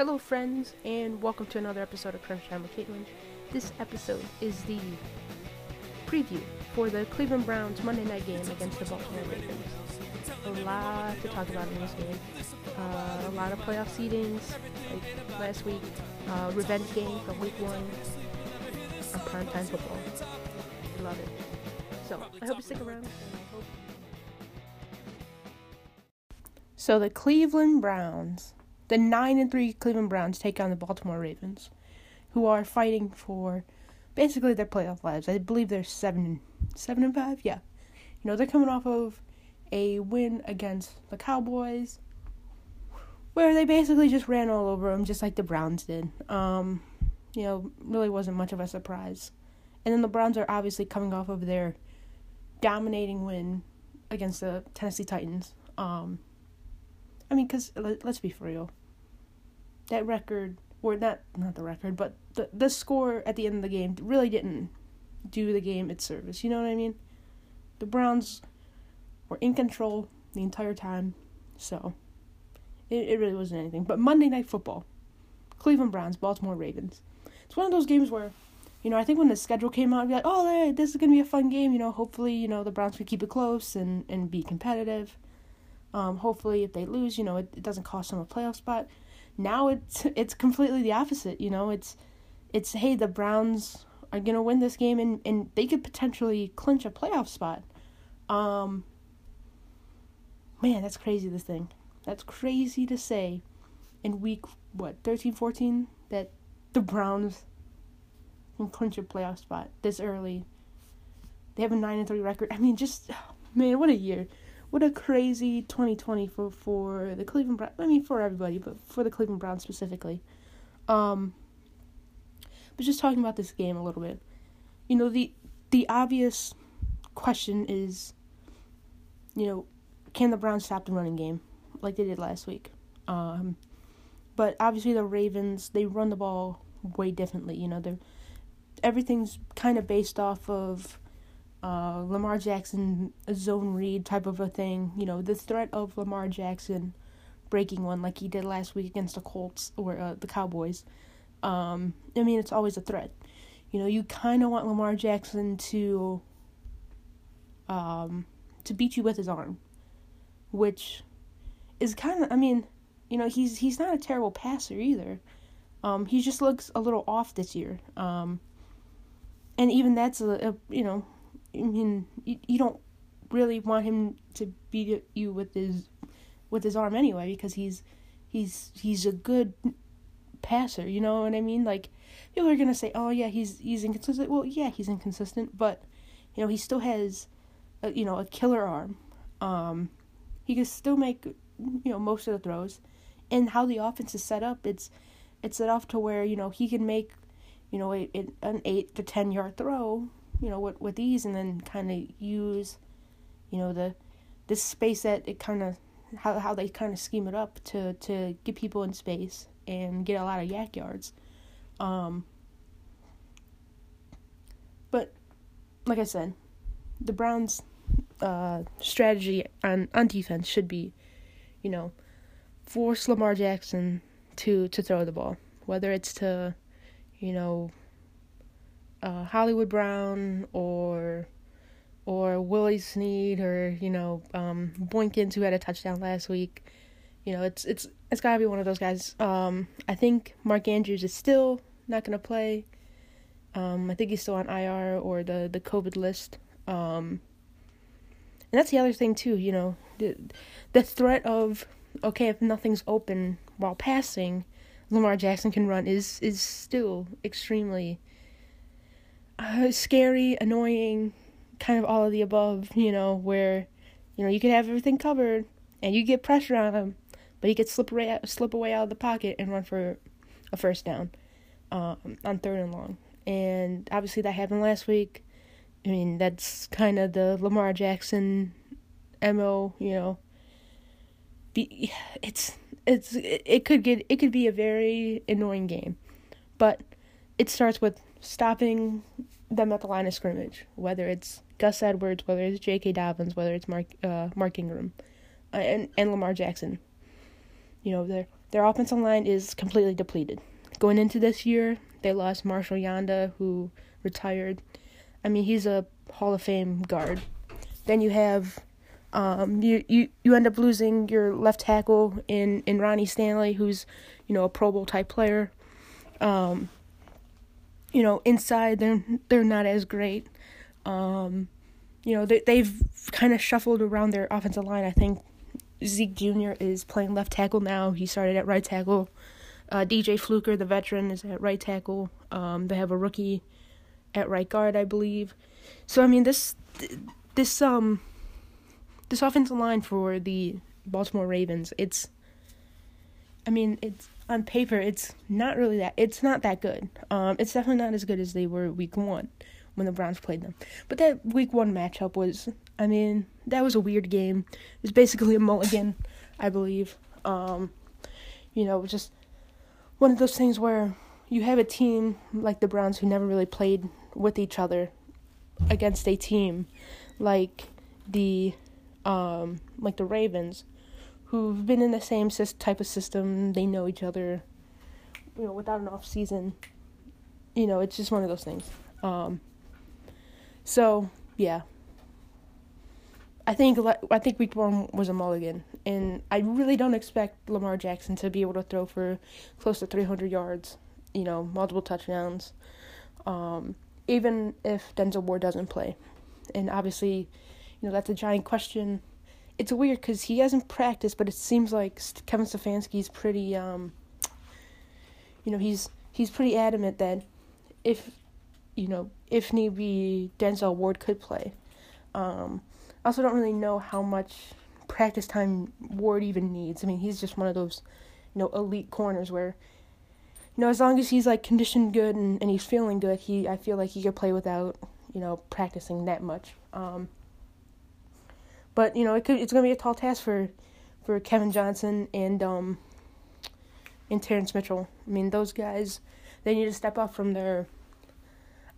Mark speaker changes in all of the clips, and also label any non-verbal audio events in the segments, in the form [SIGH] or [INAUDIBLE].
Speaker 1: Hello, friends, and welcome to another episode of Crunch Time with Katelan. This episode is the preview for the Cleveland Browns Monday night game against the Baltimore Ravens. A lot to talk about in this game. Uh, a lot of playoff seedings, like last week. Uh, revenge game from week one. On primetime football. I Love it. So, I hope you stick around. So, the Cleveland Browns the nine and three Cleveland Browns take on the Baltimore Ravens, who are fighting for basically their playoff lives. I believe they're seven seven and five. Yeah, you know they're coming off of a win against the Cowboys, where they basically just ran all over them, just like the Browns did. Um, you know, really wasn't much of a surprise. And then the Browns are obviously coming off of their dominating win against the Tennessee Titans. Um, I mean, because let's be for real that record or not not the record, but the the score at the end of the game really didn't do the game its service. You know what I mean? The Browns were in control the entire time, so it it really wasn't anything. But Monday Night Football, Cleveland Browns, Baltimore Ravens. It's one of those games where, you know, I think when the schedule came out, I'd be like, oh, hey, this is gonna be a fun game. You know, hopefully, you know, the Browns can keep it close and and be competitive. Um, hopefully, if they lose, you know, it, it doesn't cost them a playoff spot now it's it's completely the opposite. You know, it's it's hey the Browns are gonna win this game and and they could potentially clinch a playoff spot. Um, man, that's crazy. This thing, that's crazy to say. In week what 13, 14, that the Browns can clinch a playoff spot this early. They have a nine and three record. I mean, just man, what a year! What a crazy 2020 for for the Cleveland Browns. I mean, for everybody, but for the Cleveland Browns specifically. Um, but just talking about this game a little bit, you know the the obvious question is, you know, can the Browns stop the running game like they did last week? Um, but obviously the Ravens they run the ball way differently. You know, they're everything's kind of based off of uh, Lamar Jackson zone read type of a thing. You know, the threat of Lamar Jackson breaking one like he did last week against the Colts or uh, the Cowboys. Um, I mean, it's always a threat. You know, you kind of want Lamar Jackson to um, to beat you with his arm, which is kind of. I mean, you know, he's he's not a terrible passer either. Um, he just looks a little off this year. Um, and even that's a, a you know I mean, you, you don't really want him to beat you with his with his arm anyway because he's he's he's a good passer. You know what I mean? Like people are gonna say, "Oh yeah, he's he's inconsistent." Well, yeah, he's inconsistent, but you know he still has, a, you know, a killer arm. Um, he can still make you know most of the throws, and how the offense is set up, it's it's set up to where you know he can make you know a, an eight to ten yard throw you know, with, with these and then kind of use, you know, the this space that it kind of how how they kind of scheme it up to to get people in space and get a lot of YAC yards. Um, but like I said, the Browns' uh, strategy on on defense should be, you know, force Lamar Jackson to to throw the ball, whether it's to, you know, uh, Hollywood Brown or or Willie Snead or you know um, who had a touchdown last week. You know, it's it's it's got to be one of those guys. Um, I think Mark Andrews is still not to play. Um, I think he's still on IR or the the COVID list. Um, and that's the other thing too. You know, the the threat of okay if nothing's open while passing, Lamar Jackson can run is is still extremely uh, scary, annoying, kind of all of the above, you know, where, you know, you could have everything covered and you get pressure on him, but he could slip away, slip away out of the pocket and run for a first down um, on third and long. And obviously that happened last week. I mean, that's kind of the Lamar Jackson MO, you know. Be, it's it's it could get it could be a very annoying game. But it starts with stopping them at the line of scrimmage, whether it's Gus Edwards, whether it's J.K. Dobbins, whether it's Mark uh, Mark Ingram, uh, and and Lamar Jackson. You know they're their offensive line is completely depleted. Going into this year, they lost Marshall Yanda, who retired. I mean, he's a Hall of Fame guard. Then you have um, you, you you end up losing your left tackle in, in Ronnie Stanley, who's you know a Pro Bowl type player. Um, you know, inside they're they're not as great. Um, you know, they they've kind of shuffled around their offensive line. I think Zeke Jr. is playing left tackle now. He started at right tackle. Uh, DJ Fluker, the veteran, is at right tackle. Um, they have a rookie at right guard, I believe. So I mean, this this um this offensive line for the Baltimore Ravens, it's I mean, it's on paper, it's not really that it's not that good. Um, it's definitely not as good as they were week one when the Browns played them. But that week one matchup was, I mean, that was a weird game. It was basically a mulligan, I believe. Um, you know, just one of those things where you have a team like the Browns who never really played with each other against a team like the um, like the Ravens who've been in the same type of system. They know each other. You know, without an off season, you know, it's just one of those things. Um, so yeah, I think I think week one was a mulligan, and I really don't expect Lamar Jackson to be able to throw for close to 300 yards. You know, multiple touchdowns. Um, even if Denzel Ward doesn't play, and obviously, you know that's a giant question it's weird because he hasn't practiced, but it seems like Kevin Stefanski's pretty, um, you know, he's he's pretty adamant that if, you know, if need be, Denzel Ward could play. Um, I also don't really know how much practice time Ward even needs. I mean, he's just one of those, you know, elite corners where, you know, as long as he's like conditioned good and, and he's feeling good, he I feel like he could play without, you know, practicing that much. Um, but you know, it could it's gonna be a tall task for for Kevin Johnson and um and Terrence Mitchell. I mean, those guys they need to step up from their.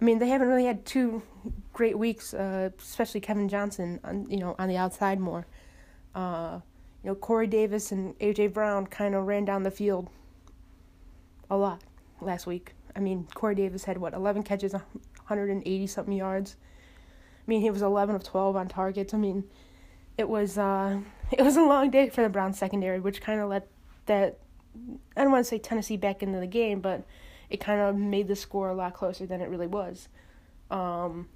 Speaker 1: I mean, they haven't really had two great weeks, uh, especially Kevin Johnson on you know on the outside more. Uh, you know, Corey Davis and AJ Brown kind of ran down the field a lot last week. I mean, Corey Davis had what 11 catches, 180 something yards. I mean, he was 11 of 12 on targets. I mean, it was uh, [LAUGHS] it was a long day for the Browns secondary, which kind of let that I don't want to say Tennessee back into the game, but it kind of made the score a lot closer than it really was. Um,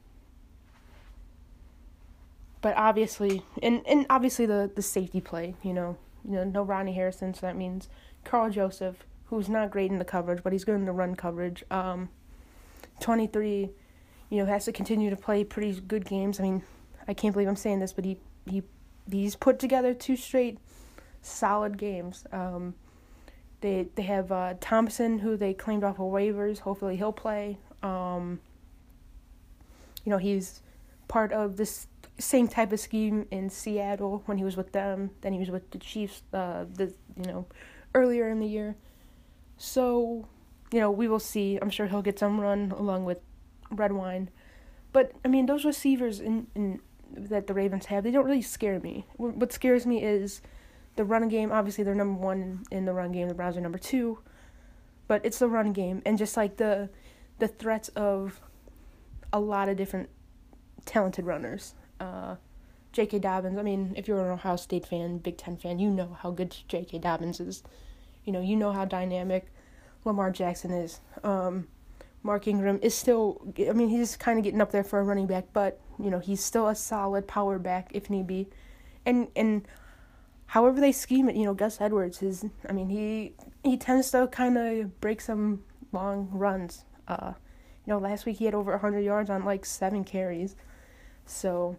Speaker 1: but obviously, and, and obviously the, the safety play, you know, you know, no Ronnie Harrison, so that means Karl Joseph, who's not great in the coverage, but he's good in the run coverage. Um, 23, you know, has to continue to play pretty good games. I mean, I can't believe I'm saying this, but he he he's put together two straight solid games. Um, they they have uh, Thompson who they claimed off of waivers. Hopefully he'll play. Um, you know he's part of this same type of scheme in Seattle when he was with them. Then he was with the Chiefs. Uh, the you know earlier in the year. So you know we will see. I'm sure he'll get some run along with Redwine. But I mean those receivers in in that the Ravens have, they don't really scare me. What scares me is the run game. Obviously, they're number one in the run game. The Browns are number two, but it's the run game and just like the the threats of a lot of different talented runners. Uh, J.K. Dobbins. I mean, if you're an Ohio State fan, Big Ten fan, you know how good J.K. Dobbins is. You know, you know how dynamic Lamar Jackson is. Um, Mark Ingram is still, I mean, he's kind of getting up there for a running back, but, you know, he's still a solid power back if need be. And, and, however they scheme it, you know, Gus Edwards is, I mean, he, he tends to kind of break some long runs. Uh, you know, last week he had over 100 yards on like seven carries. So,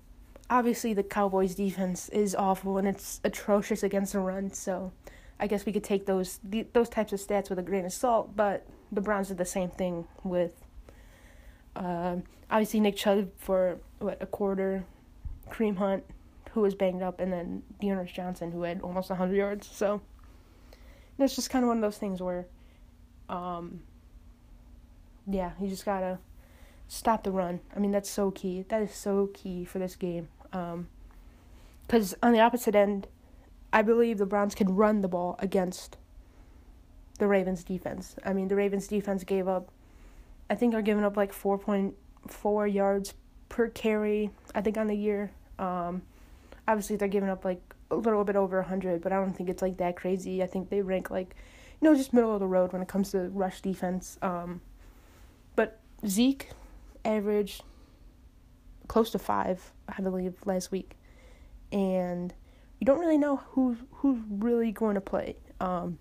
Speaker 1: obviously the Cowboys defense is awful and it's atrocious against the run. So, I guess we could take those those types of stats with a grain of salt, but the Browns did the same thing with uh, obviously Nick Chubb for what a quarter, Kareem Hunt, who was banged up, and then D'Ernest Johnson, who had almost 100 yards. So that's just kind of one of those things where, um, yeah, you just gotta stop the run. I mean, that's so key. That is so key for this game. Because um, on the opposite end, I believe the Browns can run the ball against the Ravens defense. I mean, the Ravens defense gave up, I think, are giving up like 4.4 yards per carry, I think, on the year. Um, obviously, they're giving up like a little bit over 100, but I don't think it's like that crazy. I think they rank like, you know, just middle of the road when it comes to rush defense. Um, but Zeke averaged close to five, I believe, last week. And you don't really know who who's really going to play. Um,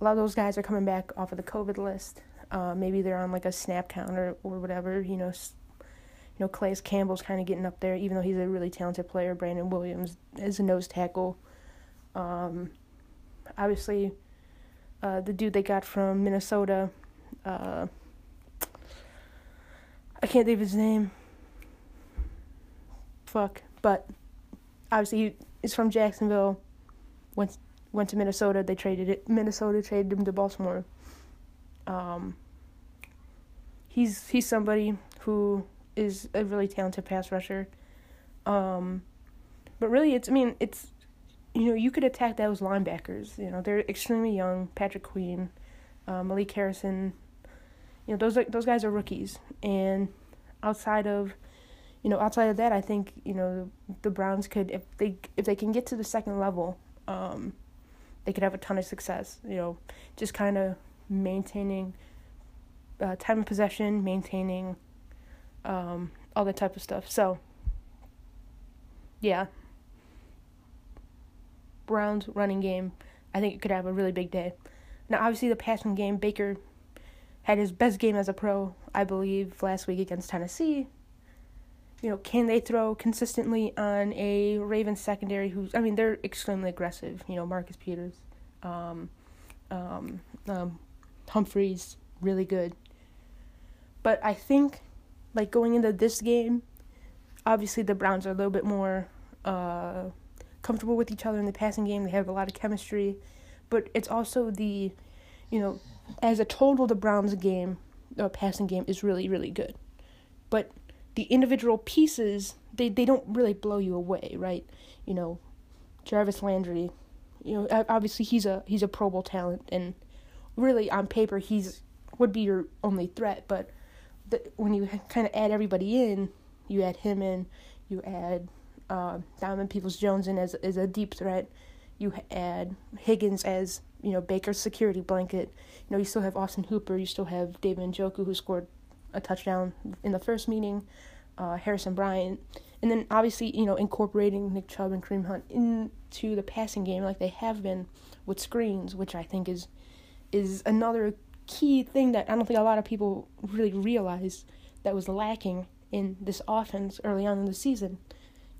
Speaker 1: a lot of those guys are coming back off of the COVID list. Uh, maybe they're on like a snap counter or or whatever. You know, you know, Calais Campbell's kind of getting up there, even though he's a really talented player. Brandon Williams is a nose tackle. Um, obviously, uh, the dude they got from Minnesota, uh, I can't think of his name. Fuck, but obviously he is from Jacksonville. Went went to Minnesota. They traded it. Minnesota traded him to Baltimore. Um, he's he's somebody who is a really talented pass rusher. Um, but really, it's I mean it's you know you could attack those linebackers. You know they're extremely young. Patrick Queen, uh, Malik Harrison. You know those are, those guys are rookies, and outside of you know outside of that, I think you know the Browns could if they if they can get to the second level. Um, they could have a ton of success. You know, just kind of maintaining uh, time of possession, maintaining um, all that type of stuff. So, yeah, Browns running game, I think it could have a really big day. Now, obviously, the passing game, Baker had his best game as a pro, I believe, last week against Tennessee you know, can they throw consistently on a Ravens secondary who's, I mean, they're extremely aggressive. You know, Marcus Peters, um, um, um, Humphreys, really good. But I think, like, going into this game, obviously the Browns are a little bit more uh, comfortable with each other in the passing game. They have a lot of chemistry. But it's also the, you know, as a total, the Browns game, uh, passing game is really, really good. But the individual pieces they, they don't really blow you away, right? You know, Jarvis Landry, you know, obviously he's a he's a Pro Bowl talent, and really on paper he's would be your only threat. But the, when you kind of add everybody in, you add him in, you add uh, Donovan Peoples Jones in as as a deep threat, you add Higgins as you know Baker's security blanket. You know you still have Austin Hooper, you still have David Njoku who scored a touchdown in the first meeting, uh, Harrison Bryant, and then obviously you know incorporating Nick Chubb and Kareem Hunt into the passing game like they have been with screens, which I think is is another key thing that I don't think a lot of people really realize that was lacking in this offense early on in the season.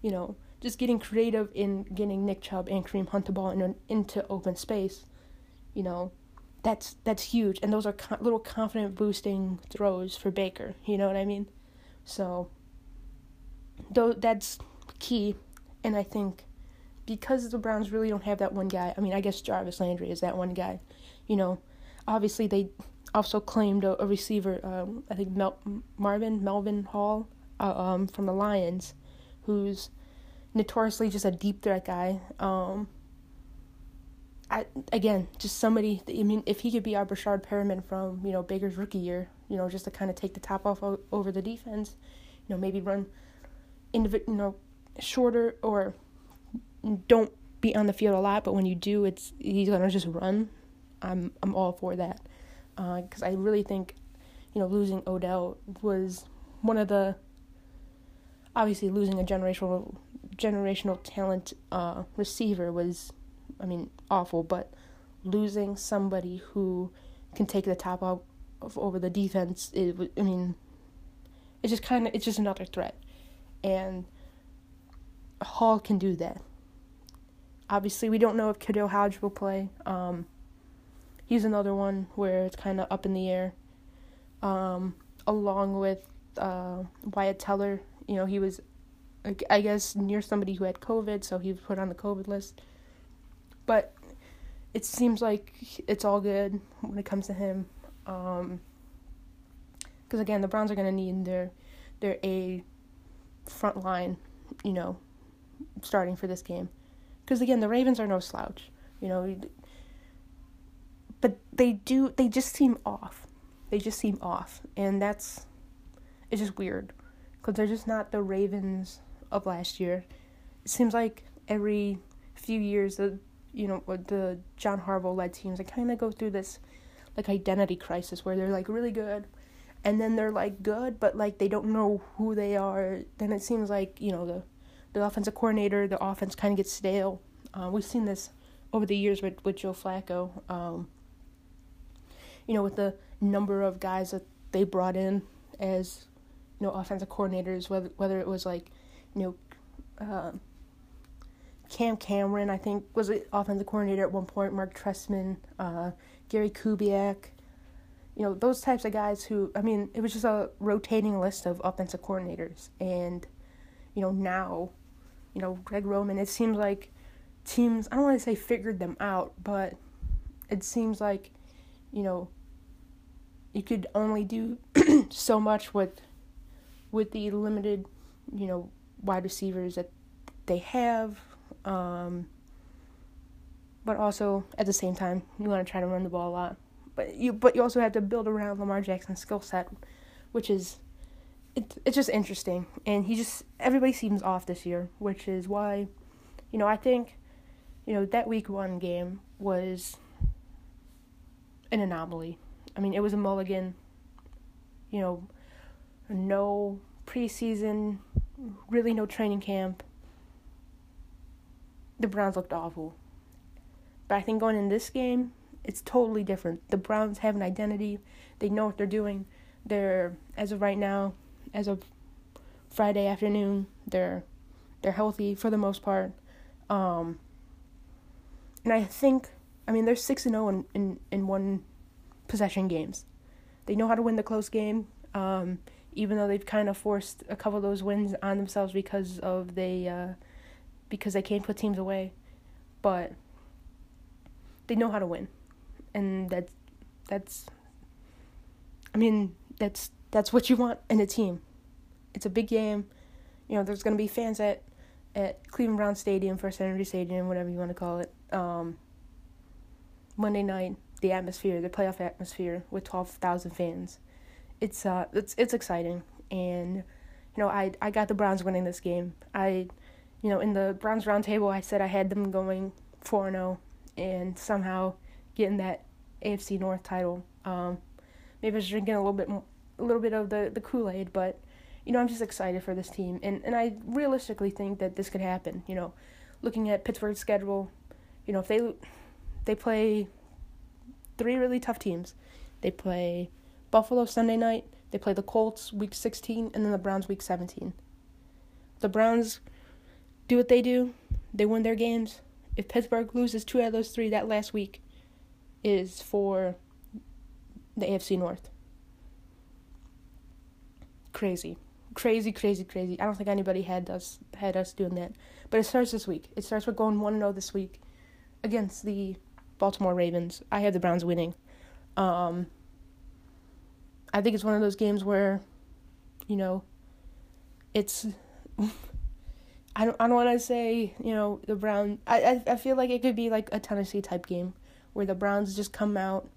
Speaker 1: You know, just getting creative in getting Nick Chubb and Kareem Hunt the ball in, into open space. You know, that's that's huge, and those are co- little confident boosting throws for Baker. You know what I mean? So, though that's key, and I think because the Browns really don't have that one guy. I mean, I guess Jarvis Landry is that one guy. You know, obviously they also claimed a, a receiver. Um, I think Mel- Marvin Melvin Hall uh, um, from the Lions, who's notoriously just a deep threat guy. Um, I again, just somebody. I mean, if he could be our Breshad Perriman from you know Baker's rookie year, you know, just to kind of take the top off o- over the defense, you know, maybe run, indiv- you know, shorter or don't be on the field a lot, but when you do, it's he's gonna just run. I'm I'm all for that, because uh, I really think, you know, losing Odell was one of the. Obviously, losing a generational generational talent uh, receiver was I mean, awful, but losing somebody who can take the top off of, over the defense, it, I mean, it's just kind of, it's just another threat. And Hall can do that. Obviously, we don't know if KhaDarel Hodge will play. Um, he's another one where it's kind of up in the air. Um, along with uh, Wyatt Teller, you know, he was, I guess, near somebody who had COVID, so he was put on the COVID list. But it seems like it's all good when it comes to him. Um, because again, the Browns are gonna need their their A front line, you know, starting for this game. Because again, the Ravens are no slouch. You know, but they do they just seem off. They just seem off, and that's it's just weird because they're just not the Ravens of last year. It seems like every few years the you know the John Harbaugh led teams they kind of go through this like identity crisis where they're like really good and then they're like good but like they don't know who they are then it seems like you know the the offensive coordinator the offense kind of gets stale. Uh, we've seen this over the years with with Joe Flacco um, you know with the number of guys that they brought in as you know offensive coordinators whether whether it was like you know uh, Cam Cameron I think was an offensive coordinator at one point Mark Trestman uh, Gary Kubiak you know those types of guys who I mean it was just a rotating list of offensive coordinators. And you know now you know Greg Roman it seems like teams I don't want to say figured them out but it seems like you know you could only do [CLEARS THROAT] so much with with the limited you know wide receivers that they have um, but also at the same time you want to try to run the ball a lot. But you but you also have to build around Lamar Jackson's skill set, which is it, it's just interesting. And he just everybody seems off this year, which is why, you know, I think, you know, that week one game was an anomaly. I mean, it was a mulligan. You know, no preseason, really no training camp. The Browns looked awful. But I think going in this game, it's totally different. The Browns have an identity. They know what they're doing. They're as of right now, as of Friday afternoon, they're they're healthy for the most part. Um, and I think I mean they're 6 and 0 in, in in one possession games. They know how to win the close game. Um, even though they've kind of forced a couple of those wins on themselves because of they uh, because they can't put teams away. But they know how to win and that's that's I mean that's that's what you want in a team. It's a big game. You know, there's gonna be fans at at Cleveland Brown Stadium, First Energy Stadium, whatever you want to call it. Um, Monday night, the atmosphere, the playoff atmosphere with twelve thousand fans. It's uh it's it's exciting and you know, I I got the Browns winning this game. I you know, in the Browns roundtable I said I had them going four 0 and somehow getting that AFC North title. Um, maybe I was drinking a little bit, more, a little bit of the the Kool Aid, but you know I'm just excited for this team, and and I realistically think that this could happen. You know, looking at Pittsburgh's schedule, you know if they they play three really tough teams, they play Buffalo Sunday night, they play the Colts week 16, and then the Browns week 17. The Browns do what they do, they win their games. If Pittsburgh loses two out of those three that last week, is for the AFC North. Crazy. Crazy, crazy, crazy. I don't think anybody had us had us doing that. But it starts this week. It starts with going 1 0 this week against the Baltimore Ravens. I have the Browns winning. Um, I think it's one of those games where, you know, it's. [LAUGHS] I don't. I don't want to say you know the Brown. I, I I feel like it could be like a Tennessee type game where the Browns just come out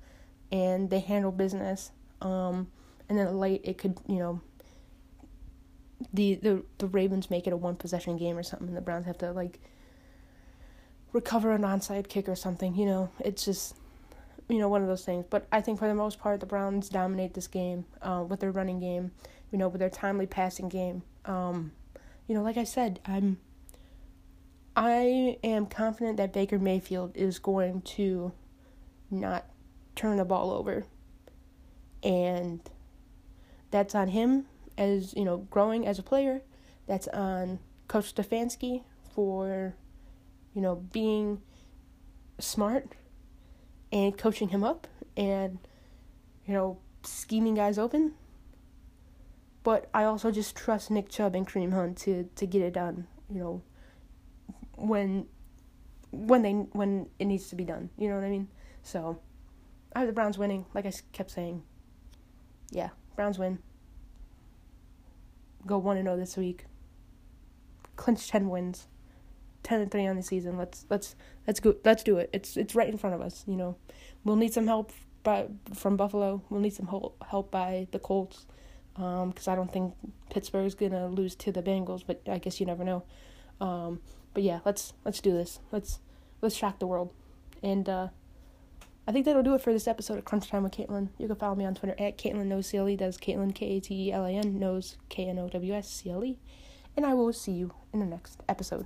Speaker 1: and they handle business. Um, and then late it could you know the the the Ravens make it a one possession game or something. And the Browns have to like recover an onside kick or something. You know, it's just you know one of those things. But I think for the most part, the Browns dominate this game uh, with their running game. You know, with their timely passing game. Um, you know, like I said, I'm. I am confident that Baker Mayfield is going to not turn the ball over. And that's on him as, you know, growing as a player. That's on Coach Stefanski for, you know, being smart and coaching him up and, you know, scheming guys open. But I also just trust Nick Chubb and Kareem Hunt to, to get it done, you know, when when they when it needs to be done. You know what I mean? So, I have the Browns winning, like I kept saying. Yeah, Browns win. Go 1 0 this week. Clinch 10 wins. ten and three on the season. Let's let's let's go. Let's do it. It's it's right in front of us. You know, we'll need some help by from Buffalo. We'll need some help help by the Colts, because um, I don't think Pittsburgh's gonna lose to the Bengals. But I guess you never know. Um, but yeah, let's let's do this. Let's let's shock the world. And uh, I think that'll do it for this episode of Crunch Time with Katelan. You can follow me on Twitter at Katelan Knows CLE. That's Katelan K A T E L A N knows K N O W S C L E. And I will see you in the next episode.